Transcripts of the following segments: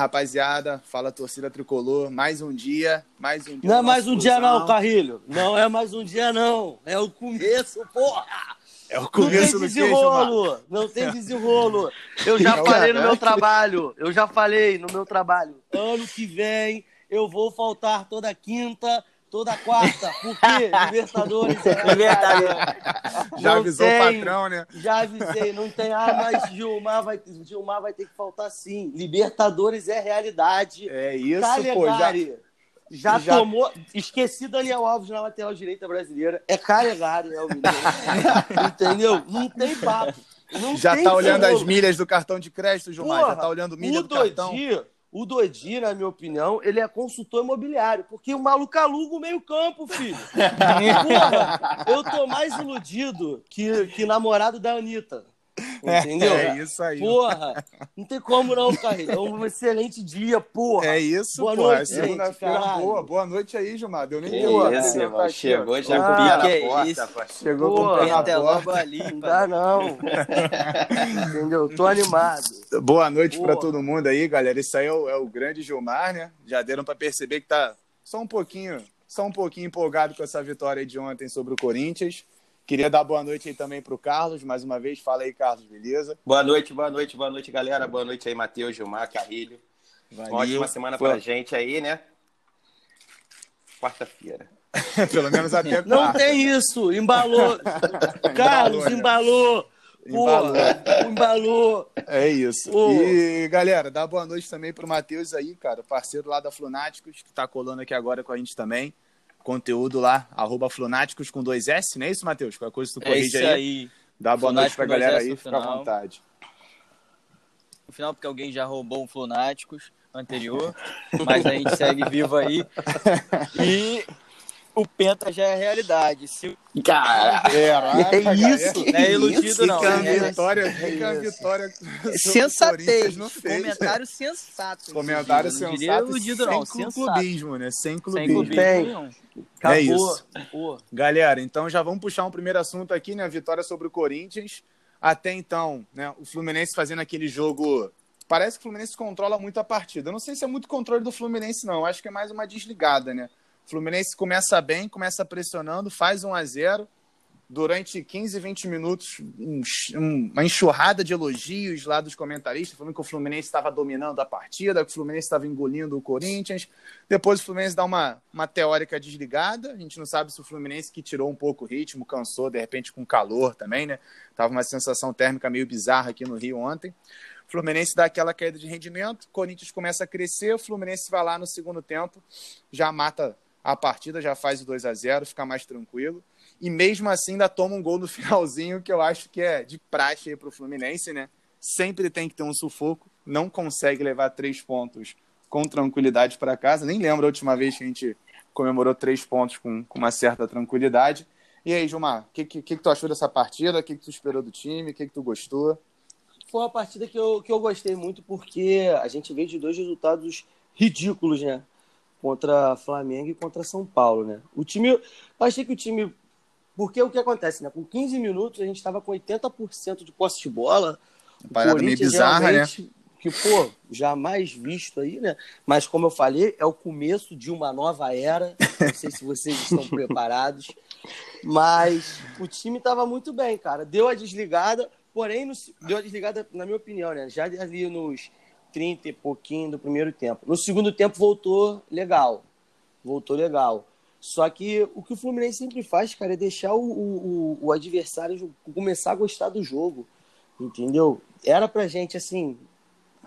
rapaziada. Fala, torcida tricolor. Mais um dia, mais um dia. Não é mais um dia, não, Carrilho. Não é mais um dia, não. É o começo, porra. É o começo não do tem desenrolo. Não tem desenrolo. Eu já Não, falei no caraca. meu trabalho. Eu já falei no meu trabalho. Ano que vem eu vou faltar toda quinta, toda quarta. Por quê? Libertadores. é Libertadores. Já avisou o tem. patrão, né? Já avisei, não tem. Ah, mas Gilmar vai, Gilmar vai ter que faltar sim. Libertadores é realidade. É isso, pô. Já, Calegari. Já, já- tomou. Esqueci Daniel Alves na lateral direita brasileira. É Calegari, é o menino. Entendeu? Não tem papo. Não já tem tá olhando as como. milhas do cartão de crédito, Gilmar? já Porra, tá olhando milha o do cartão? O Dodi, na minha opinião, ele é consultor imobiliário, porque o maluco aluga o meio-campo, filho. Porra, eu tô mais iludido que, que namorado da Anitta. Entendeu? É isso aí. Porra, não tem como não, Carreira. É um excelente dia, porra. É isso, Boa pô. noite, É Segunda-feira boa. Boa noite aí, Gilmar. Deu nem Que tempo de isso, irmão. Chegou já Ah, com o pé na porta, isso. pô. Chegou com o Porra, pé na porta. logo ali. Não dá, não. Entendeu? Tô animado. Boa noite Porra. pra todo mundo aí, galera. Esse aí é o, é o grande Gilmar, né? Já deram pra perceber que tá só um pouquinho, só um pouquinho empolgado com essa vitória de ontem sobre o Corinthians. Queria dar boa noite aí também pro Carlos, mais uma vez. Fala aí, Carlos, beleza? Boa noite, boa noite, boa noite, galera. Boa noite aí, Matheus, Gilmar, Carrilho. Uma ótima semana Pô, pra gente aí, né? Quarta-feira. Pelo menos até Não quarta. tem isso. Embalou. Carlos, né? embalou. Embalou. Porra, embalou. É isso. Ô. E, galera, dá boa noite também pro Matheus aí, cara, parceiro lá da Flunáticos, que tá colando aqui agora com a gente também. Conteúdo lá, arroba Flunáticos com dois S, não é isso, Matheus? Qualquer coisa tu É corrige isso aí. aí. Dá boa noite Flunático pra galera S aí, fica à vontade. No final, porque alguém já roubou um Flunáticos anterior, mas a gente segue vivo aí. E o Penta já é realidade. Se Cara, Caraca, É isso. não é iludido, Isso, não. Fica a É vitória, fica a vitória. Sensatez. Comentário sensato. Comentário inclusive. Não sensato, diria iludido, sem não. Sensato. clubismo, né? Sem Sem clubismo. clubismo Tem. nenhum. Acabou. É isso. Pô. Galera, então já vamos puxar um primeiro assunto aqui, né? A vitória sobre o Corinthians. Até então, né? O Fluminense fazendo aquele jogo. Parece que o Fluminense controla muito a partida. Eu não sei se é muito controle do Fluminense, não. Eu acho que é mais uma desligada, né? Fluminense começa bem, começa pressionando, faz 1 a 0 Durante 15, 20 minutos, um- um- uma enxurrada de elogios lá dos comentaristas, falando que o Fluminense estava dominando a partida, que o Fluminense estava engolindo o Corinthians. Depois o Fluminense dá uma, uma teórica desligada. A gente não sabe se o Fluminense que tirou um pouco o ritmo, cansou, de repente com calor também, né? Tava uma sensação térmica meio bizarra aqui no Rio ontem. Fluminense dá aquela queda de rendimento, Corinthians começa a crescer, o Fluminense vai lá no segundo tempo, já mata a partida, já faz o 2 a 0 fica mais tranquilo. E mesmo assim ainda toma um gol no finalzinho, que eu acho que é de praxe aí pro Fluminense, né? Sempre tem que ter um sufoco, não consegue levar três pontos com tranquilidade para casa. Nem lembro a última vez que a gente comemorou três pontos com, com uma certa tranquilidade. E aí, Gilmar, o que, que, que tu achou dessa partida? O que, que tu esperou do time? O que, que tu gostou? Foi uma partida que eu, que eu gostei muito porque a gente veio de dois resultados ridículos, né? Contra Flamengo e contra São Paulo, né? O time. Eu achei que o time. Porque o que acontece, né? Com 15 minutos a gente estava com 80% de posse de bola. Parada meio bizarra, né? Que, pô, jamais visto aí, né? Mas como eu falei, é o começo de uma nova era. Não sei se vocês estão preparados. Mas o time estava muito bem, cara. Deu a desligada, porém, no- deu a desligada, na minha opinião, né? Já ali nos 30 e pouquinho do primeiro tempo. No segundo tempo voltou legal. Voltou legal. Só que o que o Fluminense sempre faz, cara, é deixar o, o, o adversário começar a gostar do jogo. Entendeu? Era pra gente, assim,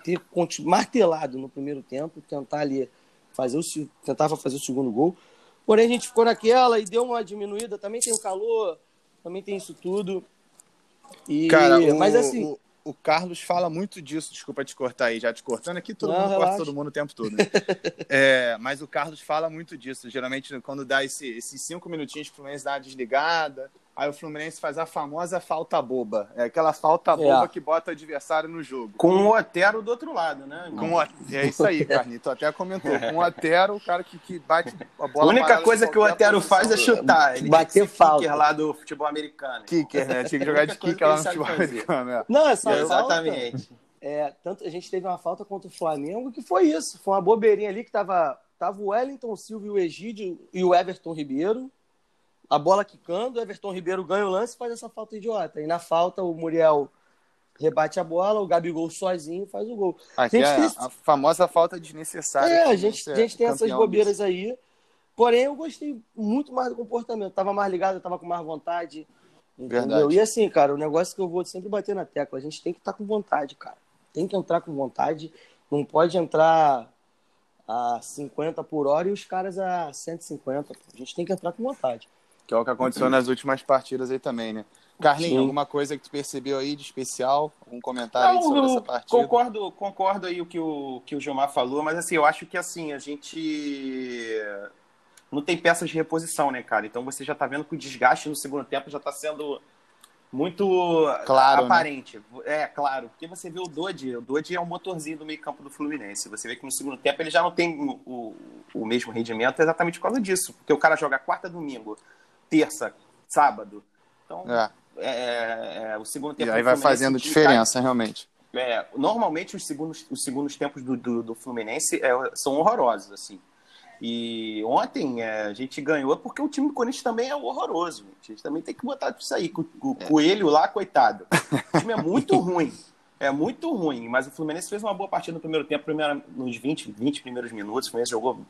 ter martelado no primeiro tempo, tentar ali fazer o, tentava fazer o segundo gol. Porém, a gente ficou naquela e deu uma diminuída. Também tem o calor, também tem isso tudo. E, Cara, o, mas assim, o, o Carlos fala muito disso, desculpa te cortar aí, já te cortando aqui, todo Não, mundo corta todo mundo o tempo todo. né? É, mas o Carlos fala muito disso. Geralmente, quando dá esse- esses cinco minutinhos que o Fluminense dá uma desligada, aí o Fluminense faz a famosa falta boba. É aquela falta boba que bota o adversário no jogo. com o Otero do outro lado, né? irmão? Com o, é isso aí, Carnito. Até comentou. Com o Otero, o cara que, que bate a A bola. única parada coisa que o Otero faz é chutar. Ele Bater falta. kicker lá do futebol americano. Kicker, né? Tinha que jogar de A única kicker lá no futebol fazer. americano. é. não, essa Exatamente. é, tanto a gente teve uma falta contra o Flamengo que foi isso. Foi uma bobeirinha ali que tava, tava o Wellington Silva e o Egídio e o Everton Ribeiro. A bola quicando, o Everton Ribeiro ganha o lance e faz essa falta idiota. E na falta, o Muriel rebate a bola, o Gabigol sozinho faz o gol. Aqui Gente, é tem- a famosa falta desnecessária. É, a gente, a gente tem essas bobeiras aí. Porém, eu gostei muito mais do comportamento. Tava mais ligado, eu tava com mais vontade. Entendeu? Verdade. E assim, cara, o negócio que eu vou sempre bater na tecla, a gente tem que estar com vontade, cara. Tem que entrar com vontade. Não pode entrar a 50 por hora e os caras a 150. A gente tem que entrar com vontade. Que é o que aconteceu nas últimas partidas aí também, né? Carlinhos, alguma coisa que tu percebeu aí de especial? Algum comentário aí Não, sobre essa partida? concordo, concordo aí o que o que o Gilmar falou, mas assim, eu acho que assim, a gente não tem peças de reposição, né, cara? Então você já tá vendo que o desgaste no segundo tempo já tá sendo muito Claro, né? aparente. É, claro. Porque você vê o Dodi, o Dodi é um motorzinho do meio campo do Fluminense. Você vê que no segundo tempo ele já não tem o, o, o mesmo rendimento exatamente por causa disso. Porque o cara joga quarta, domingo, terça, sábado. Então, É, é, é, é, o segundo e tempo aí do vai fazendo cai- diferença, realmente. é, normalmente os segundos, os segundos tempos do, do, do Fluminense é, são horrorosos, assim. E ontem é, a gente ganhou porque o time do Corinthians também é horroroso. gente. A gente também tem que botar isso aí. O, Coelho lá, coitado. O time é muito ruim. É muito ruim. Mas o Fluminense fez uma boa partida no primeiro tempo, primeiro, nos 20, 20 primeiros minutos. O Fluminense jogou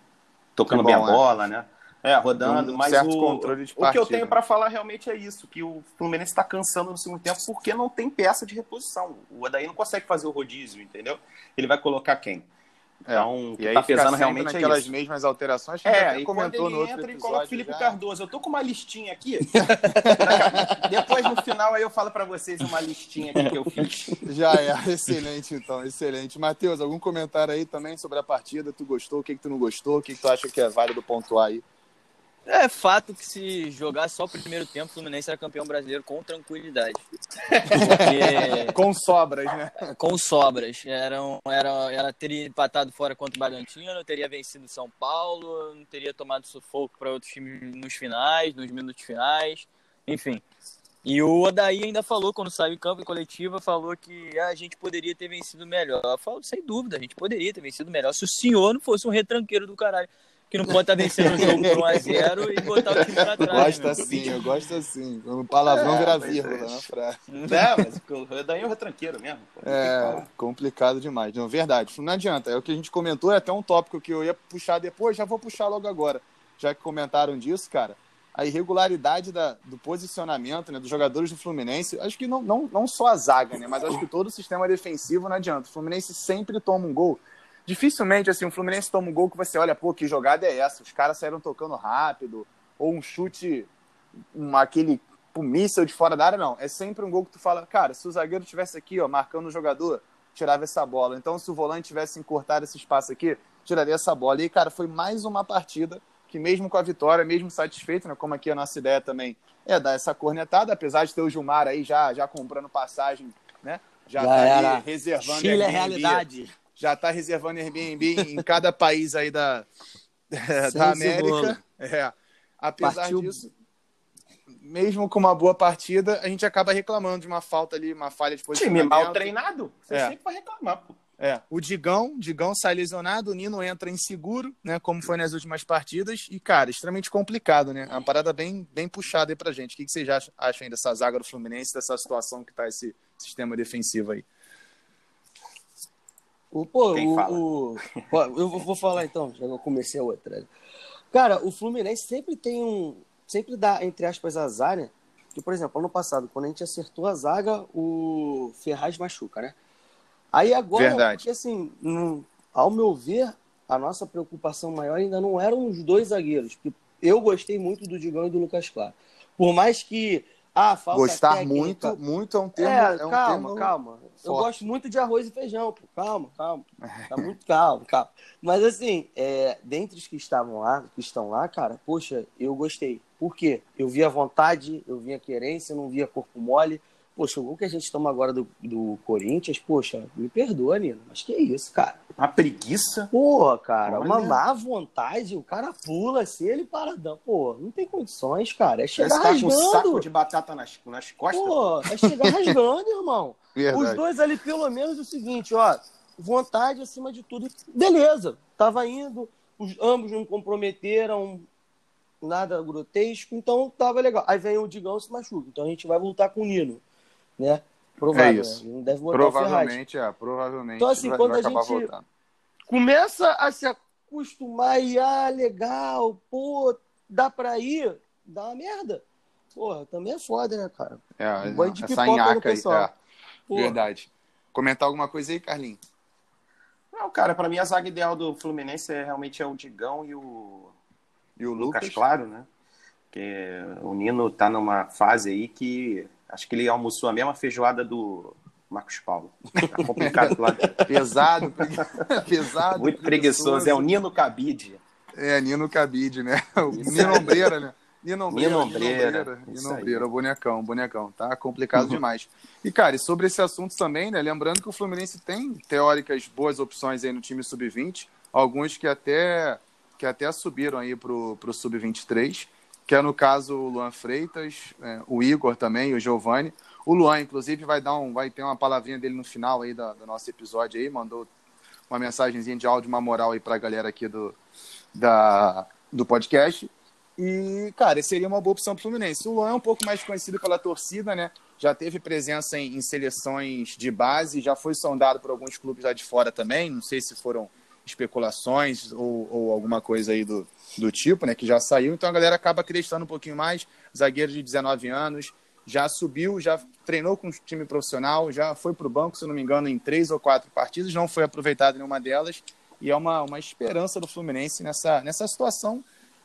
tocando bem a né? bola, né? É, rodando. Um mas certo o, controle de o que eu tenho para falar realmente é isso: que o Fluminense está cansando no segundo tempo porque não tem peça de reposição. O Odaí não consegue fazer o rodízio, entendeu? Ele vai colocar quem? É, Então, o E que aí tá fica pesando realmente é naquelas isso. mesmas alterações que É, quando comentou ele no outro entra e coloca o Felipe já. Cardoso. Eu tô com uma listinha aqui. Depois, no final, aí eu falo para vocês uma listinha aqui que eu fiz. Já é, excelente então, excelente. Matheus, algum comentário aí também sobre a partida? Tu gostou? O que, que tu não gostou? O que, que tu acha que é válido pontuar aí? É fato que se jogar só o primeiro tempo, o Fluminense era campeão brasileiro com tranquilidade. Porque Com sobras, né? com sobras. Eram, era, era, teria empatado fora contra o Bragantino, teria vencido o São Paulo, não teria tomado sufoco para outros times nos finais, nos minutos finais, enfim. E o Odaí ainda falou, quando saiu em campo em coletiva, falou que ah, a gente poderia ter vencido melhor. Eu falo, sem dúvida, a gente poderia ter vencido melhor se o senhor não fosse um retranqueiro do caralho. Que não pode estar vencendo o jogo por 1x0 e botar o time pra trás. Gosto né? assim, eu gosto assim. O palavrão É, vira vírgula é. na frase. É, mas o daí é o retranqueiro mesmo. É, complicado demais. Não, verdade. Não adianta. É o que a gente comentou, é até um tópico que eu ia puxar depois, já vou puxar logo agora. Já que comentaram disso, cara, a irregularidade da, do posicionamento né, dos jogadores do Fluminense, acho que não, não, não só a zaga, né, mas acho que todo o sistema defensivo não adianta. O Fluminense sempre toma um gol. Dificilmente, assim, o Fluminense toma um gol que você olha, pô, que jogada é essa? Os caras saíram tocando rápido, ou um chute, um, aquele um míssel de fora da área, não. É sempre um gol que tu fala, cara, se o zagueiro tivesse aqui, ó, marcando o jogador, tirava essa bola. Então, se o volante tivesse encurtado esse espaço aqui, tiraria essa bola. E, cara, foi mais uma partida que, mesmo com a vitória, mesmo satisfeito, né, como aqui a nossa ideia também é dar essa cornetada, apesar de ter o Gilmar aí já, já comprando passagem, né? Já, Já tá reservando Chile é realidade. Já tá reservando Airbnb em cada país aí da, da América. É. Apesar Partiu. disso, mesmo com uma boa partida, a gente acaba reclamando de uma falta ali, uma falha de Time posicionamento. mal treinado, você É. sempre vai reclamar, pô. É, o Digão, Digão sai lesionado, o Nino entra inseguro, né, como foi nas últimas partidas, e, cara, extremamente complicado, né? É uma parada bem, bem puxada aí pra gente. O que que vocês acham, acham aí dessa zaga do Fluminense, dessa situação que tá esse sistema defensivo aí? O, pô, Quem o, fala? o- eu vou- falar então, já comecei a outra. Cara, o Fluminense sempre tem um. Sempre dá, entre aspas, azar, né? Que, por exemplo, ano passado, quando a gente acertou a zaga, o Ferraz machuca, né? Aí agora, Verdade. porque assim, não- ao meu ver, a nossa preocupação maior ainda não eram os dois zagueiros. Porque eu gostei muito do Digão e do Lucas Claro. Por mais que. Ah, falta Gostar técnica, muito, muito é um termo. é, é um calma, termo calma. Eu forte. gosto muito de arroz e feijão, pô. Calma, calma. Tá muito calmo, calma. Mas assim, é, dentre os que estavam lá, que estão lá, cara, poxa, eu gostei. Por quê? Eu via vontade, eu via querência, não via corpo mole. Poxa, o gol que a gente toma agora do, do Corinthians, poxa, me perdoa, Nino, mas que isso, cara? Uma preguiça. Porra, cara, Olha. uma má vontade, o cara pula assim, ele paradão. Pô, não tem condições, cara. É chegar tá com um saco rasgando. de batata nas, nas costas. Pô, é chegar rasgando, irmão. Os Verdade. dois ali, pelo menos, o seguinte, ó, vontade acima de tudo. Beleza, tava indo, os, ambos não comprometeram nada grotesco, então tava legal. Aí vem o Digão e se machuca, então a gente vai voltar com o Nino, né? Provável, É isso. né? Não deve botar. Provavelmente, é, provavelmente. Então, assim, vai, quando vai a gente- voltando. Começa a se acostumar e, ah, legal, pô, dá pra ir, dá uma merda. Porra, também é foda, né, cara? É, Um banho de essa pipoca nhaca aí, pessoal. é, Porra. verdade. Comentar alguma coisa aí, Carlinhos? Não, cara, pra mim a zaga ideal do Fluminense é realmente é o Digão e o E o Lucas, Lucas? Claro, né? Porque o Nino tá numa fase aí que acho que ele almoçou a mesma feijoada do Marcos Paulo. Tá complicado dele. Pesado, pesado. Muito preguiçoso. É o Nino Cabide. É, Nino Cabide, né? O Nino Ombreira, né? Nino Ombreira. Nino Ombreira, Nino. Ombreira, bonecão, bonecão. Tá complicado demais. E, cara, e sobre esse assunto também, né? Lembrando que o Fluminense tem teóricas boas opções aí no time sub-20, alguns que até, que até subiram aí pro, pro sub-23, que é no caso o Luan Freitas, é, o Igor também, o Giovani. O Luan, inclusive, vai dar um, vai ter uma palavrinha dele no final aí da- do nosso episódio aí, mandou uma mensagenzinha de áudio, uma moral aí pra galera aqui do, da, do podcast. E, cara, seria uma boa opção pro Fluminense. O Luan é um pouco mais conhecido pela torcida, né? Já teve presença em, em seleções de base, já foi sondado por alguns clubes lá de fora também. Não sei se foram especulações ou, ou alguma coisa aí do, do tipo, né? Que já saiu. Então a galera acaba acreditando um pouquinho mais. Zagueiro de 19 anos, já subiu, já treinou com o time profissional, já foi para o banco, se não me engano, em três ou quatro partidas, não foi aproveitado em nenhuma delas. E é uma, uma esperança do Fluminense nessa, nessa situação,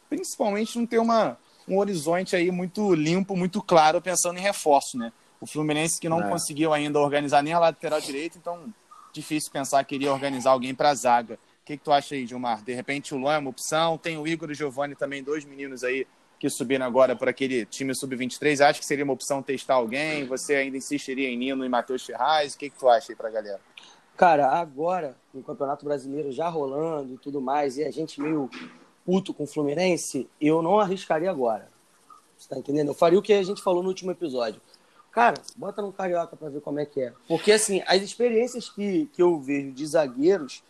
principalmente não ter uma, um horizonte aí muito limpo, muito claro, pensando em reforço, né? O Fluminense que não É. conseguiu ainda organizar nem a lateral direita, então difícil pensar que iria organizar alguém para a zaga. O que, que tu acha aí, Gilmar? De repente o Luan é uma opção, tem o Igor e o Giovanni também, dois meninos aí que subiram agora por aquele time sub-23. Acha que seria uma opção testar alguém? Você ainda insistiria em Nino e Matheus Ferraz? O que, que tu acha aí pra galera? Cara, agora, com o Campeonato Brasileiro já rolando e tudo mais, e a gente meio puto com o Fluminense, eu não arriscaria agora. Você tá entendendo? Eu faria o que a gente falou no último episódio. Cara, bota no Carioca pra ver como é que é. Porque, assim, as experiências que, que eu vejo de zagueiros,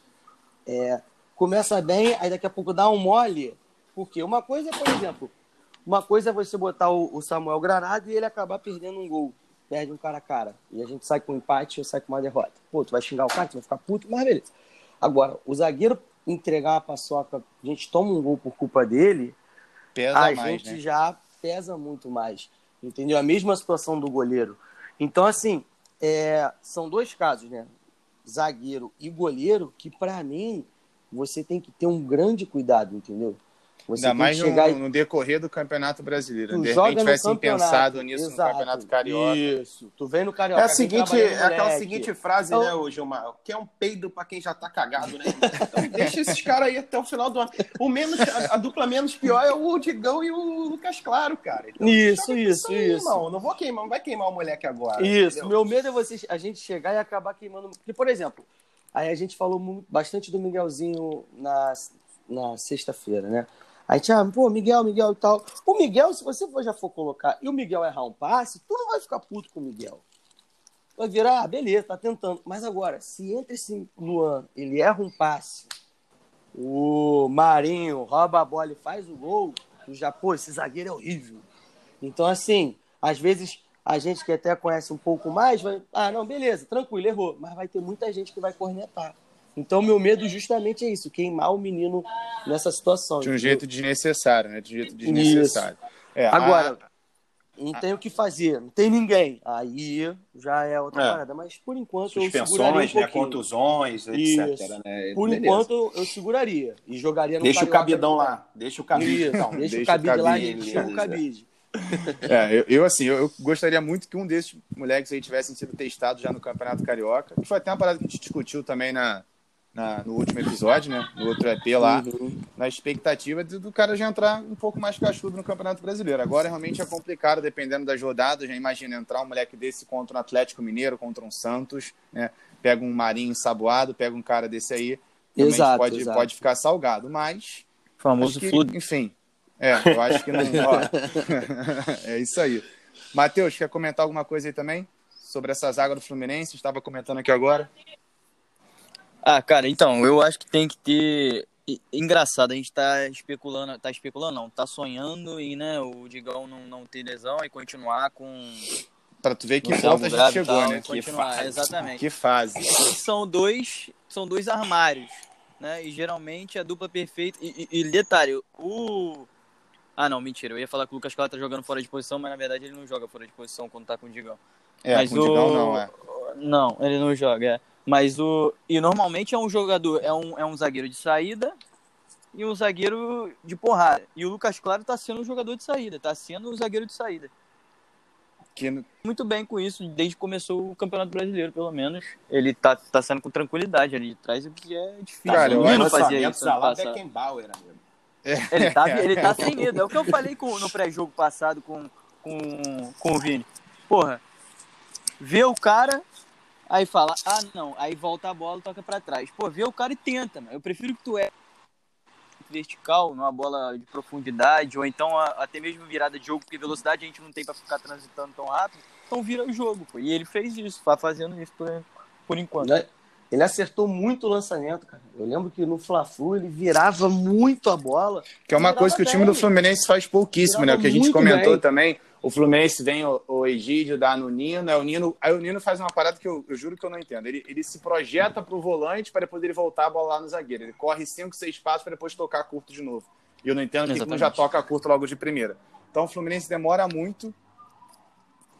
é, começa bem, aí daqui a pouco dá um mole. Porque uma coisa é, por exemplo, uma coisa é você botar o, o Samuel Granada e ele acabar perdendo um gol. Perde um cara a cara. E a gente sai com um empate ou sai com uma derrota. Pô, tu vai xingar o cara, tu vai ficar puto, mas beleza. Agora, o zagueiro entregar uma paçoca, a gente toma um gol por culpa dele, Pesa a mais, gente né? já pesa muito mais. Entendeu? A mesma situação do goleiro. Então, assim, é, são dois casos, né? Zagueiro e goleiro, que pra mim você tem que ter um grande cuidado, entendeu? Você Ainda mais no, e no decorrer do Campeonato Brasileiro. tu De joga repente no tivessem pensado nisso no Exato. Campeonato Carioca. Isso. Tu vem no Carioca. É a seguinte, é aquela seguinte frase, Então- né, ô Gilmar? Que é um peido pra quem já tá cagado, né? Então deixa esses caras aí até o final do ano. O menos, a, a dupla menos pior é o Digão e o Lucas Claro, cara. Então, Isso, isso, aí, isso. Irmão. Não vou queimar, não vai queimar o moleque agora. Isso, entendeu? meu medo é você, a gente chegar e acabar queimando. Porque, por exemplo, aí a gente falou bastante do Miguelzinho na, na sexta-feira, né? A gente, ah, pô, Miguel, Miguel e tal. O Miguel, se você já for colocar e o Miguel errar um passe, tu não vai ficar puto com o Miguel. Vai virar, ah, beleza, tá tentando. Mas agora, se entre esse Luan, ele erra um passe, o Marinho rouba a bola e faz o gol, tu já, pô, esse zagueiro é horrível. Então, assim, às vezes a gente que até conhece um pouco mais vai, ah, não, beleza, tranquilo, errou. Mas vai ter muita gente que vai cornetar. Então, meu medo justamente é isso, queimar o menino nessa situação. De um jeito desnecessário, né? De um jeito desnecessário. É, Agora, a- não tem o que fazer, não tem ninguém. Aí já é outra É. parada. Mas por enquanto eu seguraria um Suspensões, né? Contusões, etc. Isso. Né? Por Beleza. enquanto eu seguraria. E jogaria no Deixa o cabidão lá. Deixa o cabide. Isso, Então, deixa, deixa o o cabide lá cabide, e chama o cabide. É, eu, eu, assim, eu, eu gostaria muito que um desses moleques aí tivessem sido testados já no Campeonato Carioca. Que foi até uma parada que a gente discutiu também na, na- no último episódio, né? No outro EP lá. Uhum. na expectativa de, do cara já entrar um pouco mais cachudo no Campeonato Brasileiro. Agora realmente é complicado, dependendo das rodadas. Já imagina entrar um moleque desse contra um Atlético Mineiro, contra um Santos, né? Pega um Marinho saboado, pega um cara desse aí. Exato, pode, exato. pode ficar salgado, mas. Famoso que. Enfim. É, eu acho que não. ó. é isso aí. Matheus, quer comentar alguma coisa aí também? Sobre essa zaga do Fluminense? Estava comentando aqui agora. Ah, cara, então, eu acho que tem que ter. Engraçado, a gente tá especulando, tá especulando não, tá sonhando e, né, o Digão não, não ter lesão e continuar com Pra tu ver que volta a gente chegou, tal, né? e continuar, fase. exatamente. Que fase. São dois, são dois armários, né, e geralmente a dupla perfeita, e, e, e detalhe, o... Ah, não, mentira, eu ia falar que o Lucas Claro tá jogando fora de posição, mas na verdade ele não joga fora de posição quando tá com o Digão. É, Mas com o Digão não, é. Não, ele não joga, é. Mas o. E normalmente é um jogador, é um, é um zagueiro de saída e um zagueiro de porrada. E o Lucas Claro tá sendo um jogador de saída, tá sendo um zagueiro de saída. Que, Muito bem com isso, desde que começou o Campeonato Brasileiro, pelo menos. Ele tá, tá sendo com tranquilidade ali de trás, o que é difícil. Cara, eu o Nino acho fazia isso. Beckenbauer, amigo. Ele tá, ele tá sem medo. É o que eu falei com, no pré-jogo passado com, com, com o Vini. Porra, vê o cara, aí fala, ah não, aí volta a bola, toca pra trás. Pô, vê o cara e tenta, mano. Eu prefiro que tu é vertical, numa bola de profundidade, ou então a- até mesmo virada de jogo, porque velocidade a gente não tem pra ficar transitando tão rápido. Então vira o jogo, pô. E ele fez isso, tá fazendo isso por, por enquanto. Né? Ele acertou muito o lançamento, cara. Eu lembro que no Fla-Flu ele virava muito a bola. que é uma Virava coisa que o time bem. do Fluminense faz pouquíssimo, né? O que a gente Virava comentou bem. também. O Fluminense vem o, o Egídio, dá no Nino, é o Nino. Aí o Nino faz uma parada que eu, eu juro que eu não entendo. Ele, ele se projeta pro volante para depois ele voltar a bola lá no zagueiro. Ele corre 5, 6 passos para depois tocar curto de novo. E eu não entendo que ele não já toca curto logo de primeira. Então o Fluminense demora muito.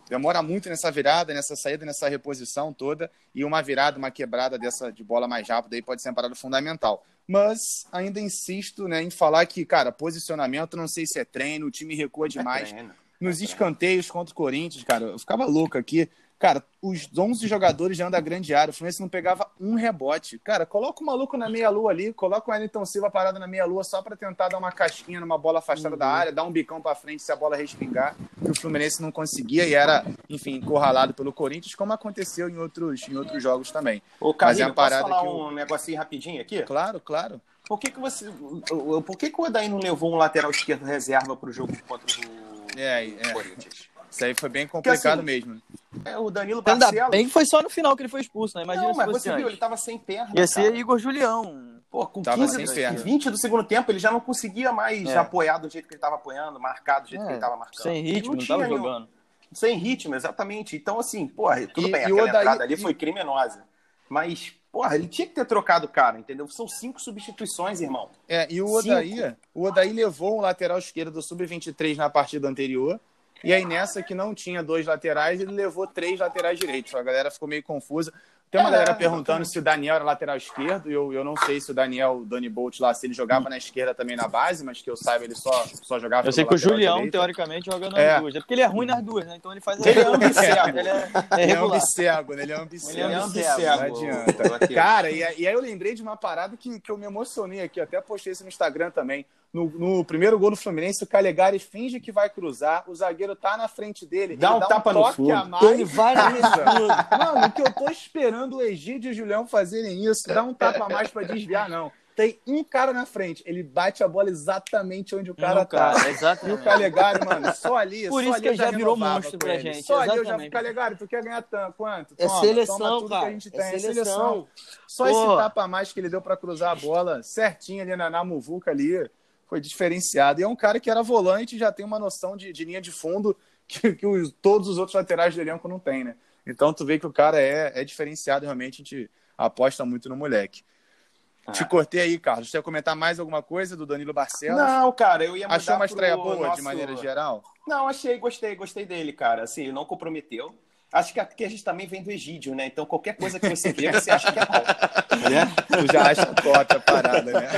Demora muito nessa virada, nessa saída, nessa reposição toda. E uma virada, uma quebrada dessa de bola mais rápida aí pode ser uma parada fundamental. Mas ainda insisto né, em falar que, cara, posicionamento, não sei se é treino, o time recua demais. É treino. Nos escanteios contra o Corinthians, cara, eu ficava louco aqui. Cara, os 11 jogadores dentro da grande área, o Fluminense não pegava um rebote. Cara, coloca o maluco na meia-lua ali, coloca o Wellington Silva parado na meia-lua só pra tentar dar uma casquinha numa bola afastada da área, dar um bicão pra frente se a bola respingar, que o Fluminense não conseguia e era, enfim, encurralado pelo Corinthians, como aconteceu em outros, em outros jogos também. Ô, Mas é parada posso falar que o- um negocinho rapidinho aqui? Claro, claro. Por que, que você. o- o- Por que, que o Odaí não levou um lateral esquerdo reserva pro jogo contra o É, é. Corinthians? Isso aí foi bem complicado assim, mesmo. É, o Danilo Ainda Barcelos. bem que foi só no final que ele foi expulso, né? Imagina não, mas você viu, ele tava sem perna. Ia ser cara. Igor Julião. Pô, com Tava 15 sem do, perna. 20 do segundo tempo, ele já não conseguia mais É. apoiar do jeito que ele tava apoiando, marcar do jeito que É, ele tava marcando. sem ritmo, não, tinha tava nenhum- jogando. Sem ritmo, exatamente. Então, assim, porra, tudo E- bem, e aquela o Odaí- entrada ali e- foi criminosa. Mas, porra, ele tinha que ter trocado o cara, entendeu? São cinco substituições, irmão. É, e o Cinco. Odaí, o Odaí levou o lateral esquerdo do Sub-23 na partida anterior. E aí, nessa que não tinha dois laterais, ele levou três laterais direitos. A galera ficou meio confusa. Tem uma É, galera perguntando se o Daniel era lateral esquerdo. Eu, eu não sei se o Daniel, o Dani Bolt lá, se ele jogava na esquerda também na base, mas que eu saiba, ele só, só jogava Eu sei que o Julião, direito. teoricamente, joga nas É. duas. É porque ele é ruim nas duas, né? Então ele faz Ele é ambicego. Ele é, é Ele é ambicego, né? Ele é ambicego. Ele é Não ambicego. adianta. Matheus. Cara, e, e aí eu lembrei de uma parada que, que eu me emocionei aqui, até postei isso no Instagram também. No, no primeiro gol do Fluminense, o Calegari finge que vai cruzar, o zagueiro tá na frente dele, Dá ele um tapa no toque fundo. a mais. Ele vai na Mano, o que eu tô esperando o Egídio e o Julião fazerem isso, dar um tapa a mais pra desviar, não. Tem um cara na frente, ele bate a bola exatamente onde o cara Não, tá. cara, E o exatamente. Calegari, mano, só ali. Por só isso ali que eu ele já virou monstro pra ele. gente, Só ali eu já exatamente. Calegari, tu quer ganhar tanto? Quanto? É Toma, seleção, toma tudo cara. que a gente tem. É É seleção. seleção. Só Pô. esse tapa a mais que ele deu pra cruzar a bola certinho ali na, na muvuca ali foi diferenciado. E é um cara que era volante e já tem uma noção de, de linha de fundo que, que os- todos os outros laterais do elenco não tem, né? Então tu vê que o cara é, é diferenciado, realmente a gente aposta muito no moleque. Ah. Te cortei aí, Carlos. Você ia comentar mais alguma coisa do Danilo Barcelos? Não, cara, eu ia mudar Achou uma estreia boa, de nosso- maneira geral? Não, achei, gostei, gostei dele, cara. Assim, não comprometeu. Acho que aqui a gente também vem do Egídio, né? Então qualquer coisa que você vê, você acha que é bom. Né? Tu já acha top a parada, né?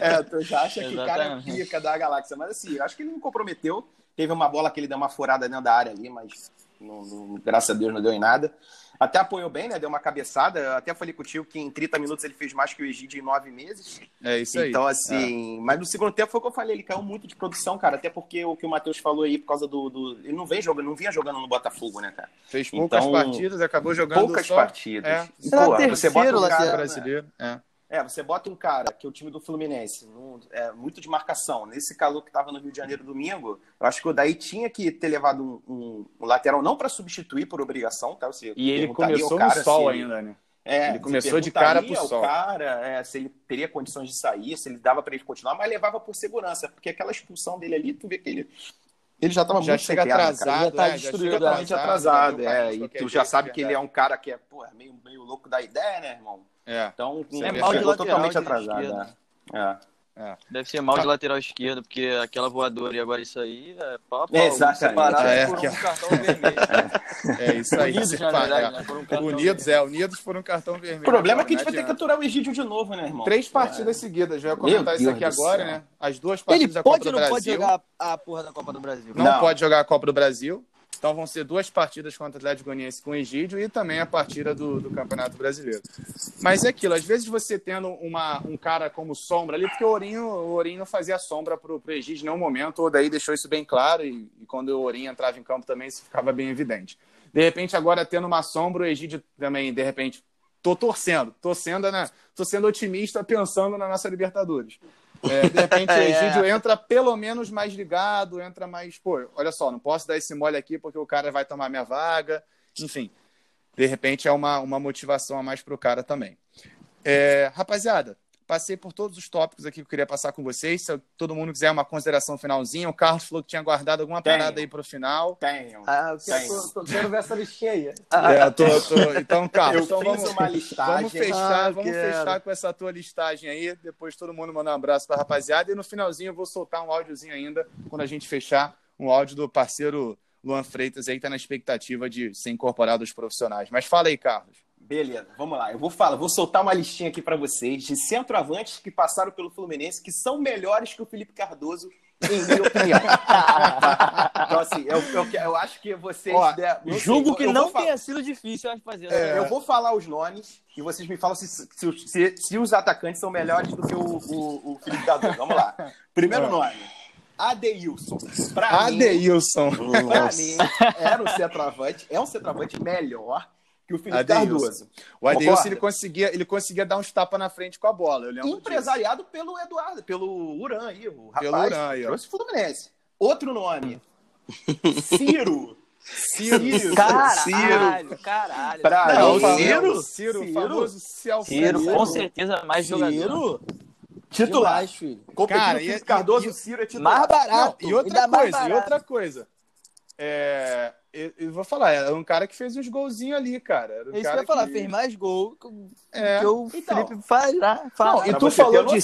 É, tu já acha que o cara é pica da galáxia. Mas assim, eu acho que ele não comprometeu. Teve uma bola que ele deu uma furada dentro da área ali, mas não- não- graças a Deus não deu em nada. Até apoiou bem, né? Deu uma cabeçada. Eu até falei contigo que em 30 minutos ele fez mais que o Egídio em 9 meses. É isso aí. Então, assim. Mas no segundo tempo foi o que eu falei, ele caiu muito de produção, cara. Até porque o que o Matheus falou aí, por causa do. do- Ele não vem jogando, não vinha jogando no Botafogo, né, cara? Fez poucas Então, partidas, acabou jogando Poucas só... partidas. É. Pô, terceiro você bota um lateral, cara, brasileiro. É. É, você bota um cara que é o time do Fluminense, num- é muito de marcação. Nesse calor que tava no Rio de Janeiro domingo, eu acho que o Daí tinha que ter levado um, um- um lateral, não para substituir por obrigação, tá? Você E ele começou no sol ele- ainda, né? É, Ele começou de cara pro sol. cara é, se ele teria condições de sair, se ele dava para ele continuar, mas levava por segurança, porque aquela expulsão dele ali, tu vê que ele. Ele já tava Já muito chega atrasado, Já tá é, já destruído, Totalmente atrasado, atrasado, já é. E tu já sabe é que ele é um cara que é, porra, meio, meio louco da ideia, né, irmão? É. Então, Isso é ele mal de chegou lateral totalmente de atrasado. esquerda. É. É. Deve ser mal Tá. de lateral esquerdo, porque aquela voadora e agora isso aí é pau a pau. Exatamente. Separado É, por um cartão vermelho. É isso aí. Unidos, na verdade, é. né? Um cartão Unidos, vermelho. é. Unidos por um cartão vermelho. O problema é que a Não gente vai ter que aturar o Egídio de novo, né, irmão? Três partidas seguidas. Já ia comentar Meu isso Deus aqui agora, céu. né? As duas Ele partidas da Copa pode do ou não pode Brasil. jogar a porra da Copa do Brasil? Não, Não. pode jogar a Copa do Brasil. Então vão ser duas partidas contra o Atlético Goianiense com o Egídio e também a partida do, do Campeonato Brasileiro. Mas é aquilo, às vezes você tendo uma, um cara como sombra ali, porque o Ourinho, o Ourinho fazia sombra pro, pro Egídio em nenhum momento, o daí deixou isso bem claro e, e quando o Ourinho entrava em campo também isso ficava bem evidente. De repente, agora tendo uma sombra, o Egídio também, de repente, tô torcendo, tô sendo, né, tô sendo otimista pensando na nossa Libertadores. É, de repente, o É. Egídio entra pelo menos mais ligado, entra mais. Pô, olha só, não posso dar esse mole aqui porque o cara vai tomar minha vaga. Enfim, de repente é uma, uma motivação a mais para o cara também. É, rapaziada, passei por todos os tópicos aqui que eu queria passar com vocês. Se todo mundo quiser uma consideração finalzinha, o Carlos falou que tinha guardado alguma Tenho. parada aí para o final. Tenho. Ah, eu Tem. tô, tô quero ver essa listinha aí. É, tô, tô- Então, Carlos, Eu então fiz vamos, uma listagem. Vamos fechar, Ah, vamos quero. fechar com essa tua listagem aí. Depois todo mundo manda um abraço pra rapaziada. E no finalzinho eu vou soltar um áudiozinho ainda, quando a gente fechar, um áudio do parceiro Luan Freitas aí, que tá na expectativa de ser incorporado aos profissionais. Mas fala aí, Carlos. Beleza, vamos lá. Eu vou falar, vou soltar uma listinha aqui para vocês de centroavantes que passaram pelo Fluminense que são melhores que o Felipe Cardoso, em minha opinião. então, assim, eu, eu, eu acho que vocês. Ó, der- sei, Julgo eu- que não tenha sido difícil fazer. É. né? Eu vou falar os nomes e vocês me falam se, se, se- se os atacantes são melhores do que o, o, o Felipe Cardoso. Vamos lá. Primeiro É. nome: Adeilson. Pra mim, pra mim, era um centroavante, é um centroavante melhor que o Felipe Adeilson. Cardoso. O Adeilson Concorda? ele conseguia, ele conseguia dar uns tapas na frente com a bola. Eu lembro disso. Empresariado pelo Eduardo, pelo Uran aí, o rapaz. Pelo Uran aí, ó. trouxe Fluminense. Outro nome. Ciro. Ciro. Caralho, caralho. Pra Não, o Ciro. Ciro, o Ciro. famoso. Ciro, Ciro. com certeza, mais jogador. Ciro? Titular. Demais, filho. Competindo Cara, e- Cardoso, e- Ciro é titular. Mais barato. Não, e outra coisa, e outra coisa. É, eu, eu vou falar, era um cara que fez uns golzinhos ali, cara. Era um É isso que eu cara ia falar, fez mais gol que, o- É. que o Então. Felipe fará. fará. Não, e tu falou de-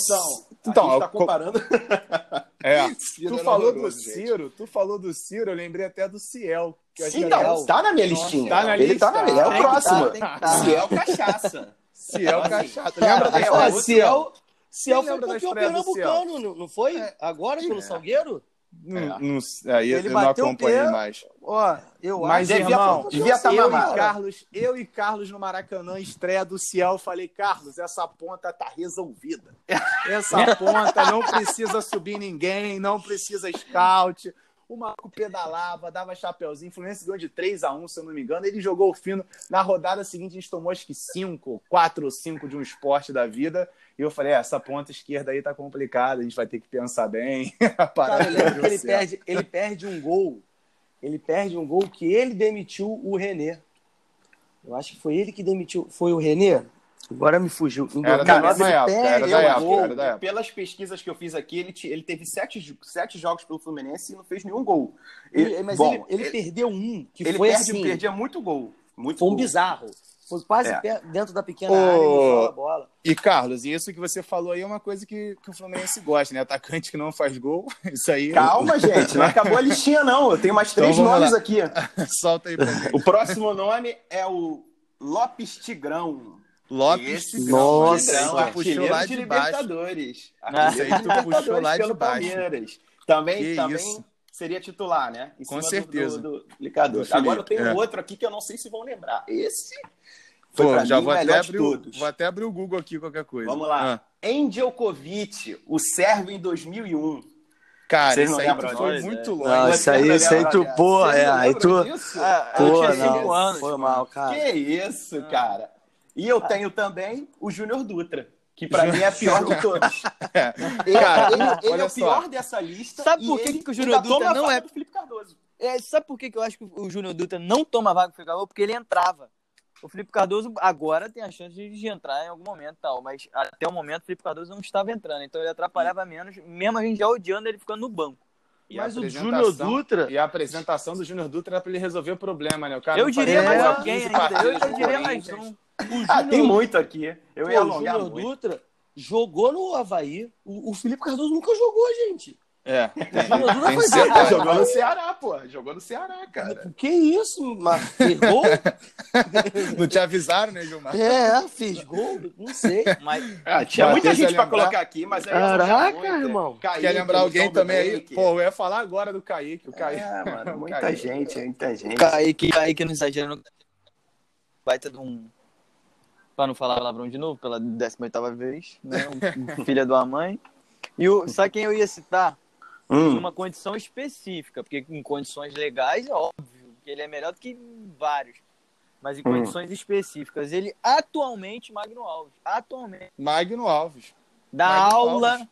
Então, a gente tá comparando. É. Tu era falou do gente. Ciro, tu falou do Ciro, eu lembrei até do Ciel. Que eu acho que Então, era- tá na minha listinha. Tá na Ele lista. tá na minha. É o Tem que próximo. tá, que tá. Ciel Cachaça. Ciel Assim, Cachato. Lembra da é, história Ciel, Ciel foi campeão do pernambucano, não, não foi? Agora pelo É. Salgueiro? Não, não, aí Ele eu não acompanhei mais. Ó, eu Mas, acho devia- irmão, devia tá eu, mamado. e Carlos, eu e Carlos no Maracanã, estreia do Ciel, falei, Carlos, essa ponta tá resolvida. Essa ponta não precisa subir ninguém, não precisa scout. O Marco pedalava, dava chapeuzinho. O Fluminense ganhou de 3 a 1 se eu não me engano. Ele jogou o fino. Na rodada seguinte, a gente tomou acho que 5, 4 ou 5 de um esporte da vida. E eu falei, é, essa ponta esquerda aí tá complicada, a gente vai ter que pensar bem. A parada Cara, ele certo. perde, ele perde um gol. Ele perde um gol que ele demitiu o René. Eu acho que foi ele que demitiu. Foi o René? Agora me fugiu. Era da 2009 mesma ele época, era perde da época, gol. era da época. Pelas pesquisas que eu fiz aqui, ele, ele teve sete, sete jogos pelo Fluminense e não fez nenhum gol. Ele- mas bom, ele, ele perdeu um, que ele foi perde- assim. perdia muito gol. Muito Foi um gol. bizarro. Foi quase É. dentro da pequena Ô, área, joga a bola. E, Carlos, e isso que você falou aí é uma coisa que, que o Fluminense gosta, né? Atacante que não faz gol, isso aí. Calma, gente, não acabou a listinha, não. Eu tenho mais Então três vamos nomes lá. aqui. Solta aí pra gente. O próximo nome é o Lopes Tigrão. Lopes Esse. Nossa, tu puxou lá de baixo. Libertadores. Ah, esse aí tu puxou lá de baixo. Palmeiras. Também, Que também, isso. seria titular, né? Em Com certeza. Do, do, Licador. Do Agora eu tenho é. outro aqui que eu não sei se vão lembrar. Esse foi Pô, já vou até, melhor de abrir o, todos. vou até abrir o Google aqui, qualquer coisa. Vamos lá. Ah, Endjelkovic, o sérvio em 2001. cara, isso aí tu foi muito longe. Não, isso aí, isso aí tu, pô, Vocês é, aí tu. Ah, Pô, não. Foi mal, cara. Que isso, cara. E eu tenho também o Júnior Dutra, que pra mim é a pior de todos. Ele, Cara, ele- ele é o só. pior dessa lista. Sabe por que que o Júnior Dutra a não é- do Felipe Cardoso. É, sabe por que, que eu acho que o Júnior Dutra não toma vaga pro Felipe Cardoso? Porque ele entrava. O Felipe Cardoso agora tem a chance de, entrar em algum momento e tal, mas até o momento o Felipe Cardoso não estava entrando, então ele atrapalhava menos, mesmo a gente já odiando ele ficando no banco. E Mas o apresentação- Júnior Dutra. E a apresentação do Júnior Dutra era pra ele resolver o problema, né? O cara eu diria mais É, alguém 15 ainda, eu, eu diria mais Corinthians. um. O Ah, Júnior- tem muito aqui. Eu Pô, ia o alongar Júnior muito. Dutra jogou no Havaí. O, o Felipe Cardoso nunca jogou, gente. É. O Júnior Dutra foi Jogou no Ceará, pô. Jogou no Ceará, cara. Que isso, mas fez gol? Não te avisaram, né, Gilmar? É, fez gol? Não sei. Mas Ah, tinha muita gente ia pra lembrar. colocar aqui, mas Caraca, muito. irmão. Kaique, Quer lembrar no alguém também aí? Pô, eu ia falar agora do Kaique. O Kaique. É, mano, O muita Kaique. gente, muita gente. Kaique, Kaique não exagerando. Baita de um. Pra não falar palavrão de novo, pela 18 vez, né? Filho de uma mãe. E o, sabe quem eu ia citar? Hum. Numa condição específica, porque em condições legais, é óbvio que ele é melhor do que vários. Mas em Hum. condições específicas, ele atualmente, Magno Alves, atualmente, Magno Alves. Dá Magno aula, Alves.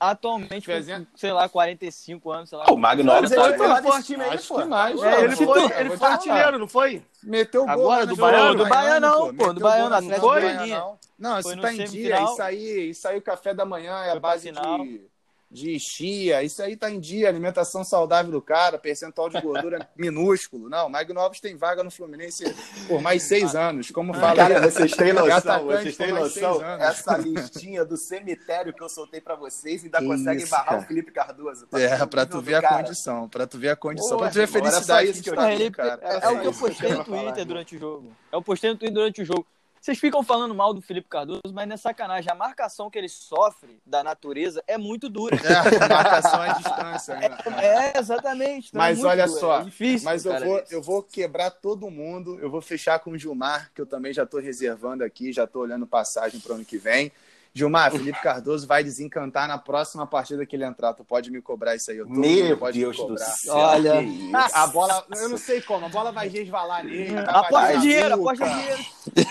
atualmente, Fazendo- com, sei lá, 45 anos, sei lá. Ah, o Magno Alves é Tá titular bem. desse time aí, Acho pô. que mais. É, ele Pô, foi, ele foi artilheiro, não foi? Meteu gol Agora, lá do no Baiano? Do Baianão, pô, Meteu do Baiano, lá Atlético Goianiense. Baianão. Não, Foi isso tá em dia. Isso aí, isso aí o café da manhã é a Foi base de, de chia. Isso aí tá em dia. Alimentação saudável do cara, percentual de gordura minúsculo. Não, Magno Alves tem vaga no Fluminense por mais seis anos. Como fala Cara, vocês têm É noção, vocês têm noção. anos. Essa listinha do cemitério que eu soltei pra vocês ainda isso, barrar cara. o Felipe Cardoso. É, ver pra o tu nível ver a cara. condição, pra tu ver a condição, Porra, pra tu ver a felicidade que eu tá o cara. é, Era é o só que eu postei no Twitter durante o jogo. Eu postei no Twitter durante o jogo. Vocês ficam falando mal do Felipe Cardoso, mas não é sacanagem. A marcação que ele sofre da natureza é muito dura. É, marcação à distância, né? É, exatamente. Então é Mas muito olha dura, só, é difícil, Mas eu vou, eu vou quebrar todo mundo. Eu vou fechar com o Gilmar, que eu também já estou reservando aqui, já estou olhando passagem para o ano que vem. Gilmar, Felipe Cardoso vai desencantar na próxima partida que ele entrar. Tu pode me cobrar isso aí. Eu tô, Meu pode Deus me do cobrar. céu. Olha. A bola, eu não sei como, a bola vai resvalar nele. vai Aposta dinheiro, aposta dinheiro.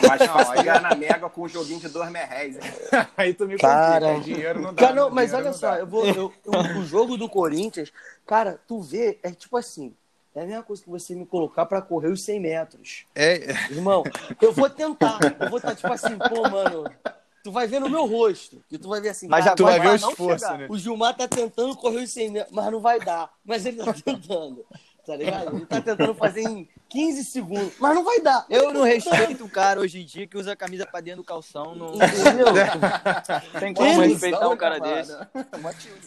Mas fácil pegar na mega com um joguinho de dois merréis. Aí tu me Cara. complica, dinheiro não dá. Cara, não, né? mas olha não só, eu vou, eu- o, o jogo do Corinthians, cara, tu vê, é tipo assim, é a mesma coisa que você me colocar pra correr os 100 metros. É, Irmão, eu vou tentar, eu vou estar tipo assim, pô, mano, tu vai ver no meu rosto, e tu vai ver assim, Mas cara, já tu vai ver o esforço, chegar. né? o Gilmar tá tentando correr os 100 metros, mas não vai dar, mas ele tá tentando, tá ligado? Ele tá tentando fazer em 15 segundos, mas não vai dar. Eu não respeito o cara hoje em dia que usa a camisa pra dentro do calção. Não Entendeu? tem como respeitar um cara desse.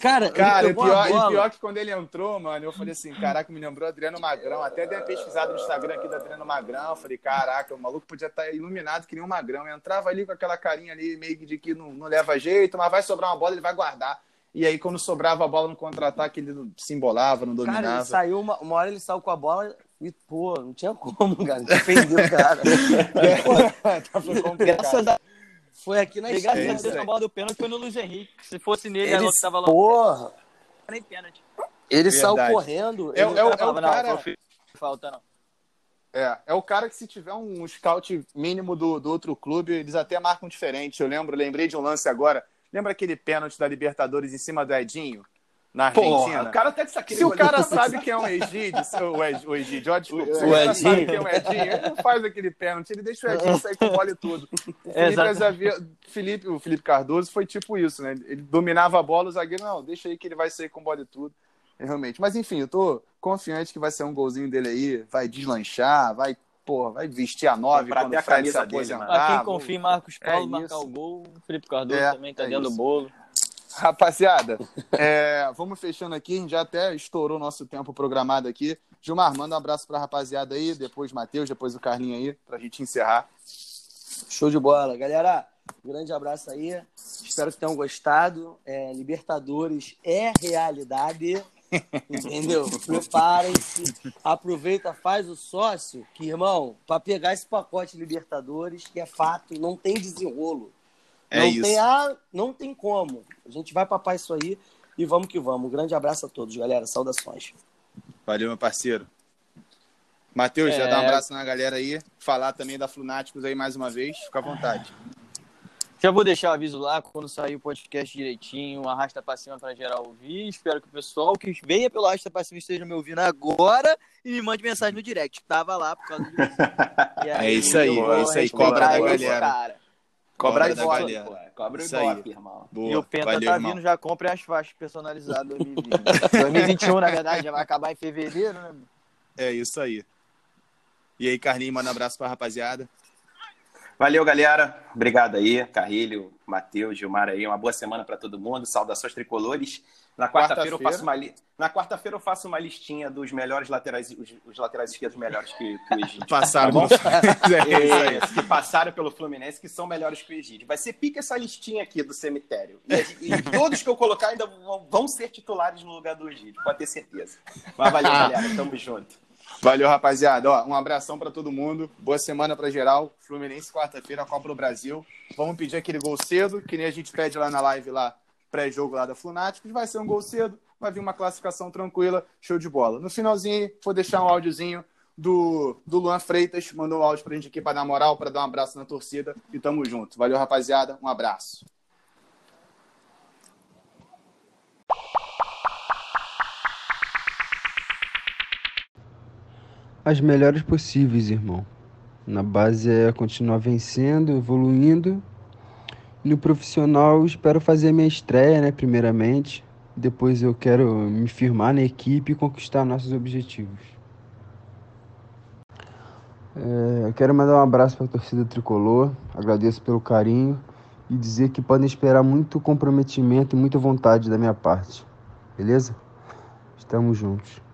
Cara, Cara, e pior, e pior que quando ele entrou, mano, eu falei assim, caraca, me lembrou Adriano Magrão. Até dei uma pesquisada no Instagram aqui do Adriano Magrão. Falei, caraca, o maluco podia estar iluminado que nem um magrão. Eu entrava ali com aquela carinha ali, meio que de que não, não leva jeito, mas vai sobrar uma bola, ele vai guardar. E aí, quando sobrava a bola no contra-ataque, ele não se embolava, não Cara, dominava. ele saiu uma, uma hora ele saiu com a bola e, pô, não tinha como, cara. Defendeu o cara. Tá, foi complicado. Graças a, Foi aqui na graças É a Deus, a bola do pênalti foi no Luiz Henrique. Se fosse nele, Ele, tava lá porra, nem pênalti. ele saiu Verdade. correndo. É, ele- é o- cara falava, o não, cara- foi falta não. É, é o cara que se tiver um scout mínimo do, do outro clube, eles até marcam diferente. Eu lembro, lembrei de um lance agora. Lembra aquele pênalti da Libertadores em cima do Edinho? Na Argentina? O cara até que Se o cara sabe que é um Egídio, o Ed- o Egídio, ó, desculpa, se o cara Edinho. sabe que é um Edinho, ele não faz aquele pênalti, ele deixa o Edinho sair com bola e tudo. O Felipe. Azevedo- Felipe- o Felipe Cardoso foi tipo isso, né? Ele dominava a bola, o zagueiro, não, deixa aí que ele vai sair com bola e tudo. Realmente. Mas enfim, eu tô confiante que vai ser um golzinho dele aí, vai deslanchar, vai, porra, vai vestir a nove até o a camisa dele. Pra quem vou- confia em Marcos Paulo É marcar isso. o gol, o Felipe Cardoso É, também tá é dentro isso. do bolo. Rapaziada, é, vamos fechando aqui. A gente já até estourou o nosso tempo programado aqui. Gilmar, manda um abraço pra rapaziada aí, depois Matheus, depois o Carlinho aí, pra gente encerrar. Show de bola. Galera, um grande abraço aí. Espero que tenham gostado. É, Libertadores é realidade. Entendeu? Preparem-se, aproveita, faz o sócio, que, irmão, para pegar esse pacote Libertadores, que é fato, não tem desenrolo. É não isso. tem ah, não tem como. A gente vai papar isso aí e vamos que vamos. Um grande abraço a todos, galera. Saudações. Valeu, meu parceiro. Matheus, já É. dá um abraço na galera aí. Falar também da Flunáticos aí mais uma vez. Fica à vontade. Já vou deixar o aviso lá quando sair o podcast direitinho, arrasta pra cima pra geral ouvir. Espero que o pessoal que venha pelo arrasta pra cima esteja me ouvindo agora e me mande mensagem no direct. Tava lá por causa do E É isso aí, é isso aí, cobra da esse galera. cara. Cobra Cobra da galera. pô. Cobra Isso aí. Ibope, irmão. Boa. E o Penta Valeu, tá irmão. vindo, já compre as faixas personalizadas 2020. 2021, na verdade, já vai acabar em fevereiro, né? É isso aí. E aí, Carlinhos, manda um abraço pra rapaziada. Valeu, galera. Obrigado aí, Carrilho, Matheus, Gilmar aí. Uma boa semana para todo mundo. Saudações tricolores. Na quarta-feira eu Quarta-feira. faço uma li... Na quarta-feira eu faço uma listinha dos melhores laterais, os, os laterais esquerdos melhores que, que o Egídio. Passaram. Tá é. Isso, que passaram pelo Fluminense, que são melhores que o Egídio. Vai ser pica essa listinha aqui do cemitério. E, e todos que eu colocar ainda vão, vão ser titulares no lugar do Egídio, pode ter certeza. Mas valeu, galera. Tamo junto. Valeu, rapaziada. Ó, um abração pra todo mundo. Boa semana pra geral. Fluminense, quarta-feira, Copa do Brasil. Vamos pedir aquele gol cedo, que nem a gente pede lá na live lá, pré-jogo lá da Flunáticos. Vai ser um gol cedo, vai vir uma classificação tranquila, show de bola. No finalzinho, vou deixar um áudiozinho do, do Luan Freitas, mandou um áudio pra gente aqui pra dar moral, pra dar um abraço na torcida. E tamo junto. Valeu, rapaziada. Um abraço. As melhores possíveis, irmão. Na base é continuar vencendo, evoluindo. No profissional, espero fazer minha estreia, né, primeiramente. Depois eu quero me firmar na equipe e conquistar nossos objetivos. É, eu quero mandar um abraço para a torcida tricolor, agradeço pelo carinho e dizer que podem esperar muito comprometimento e muita vontade da minha parte. Beleza? Estamos juntos.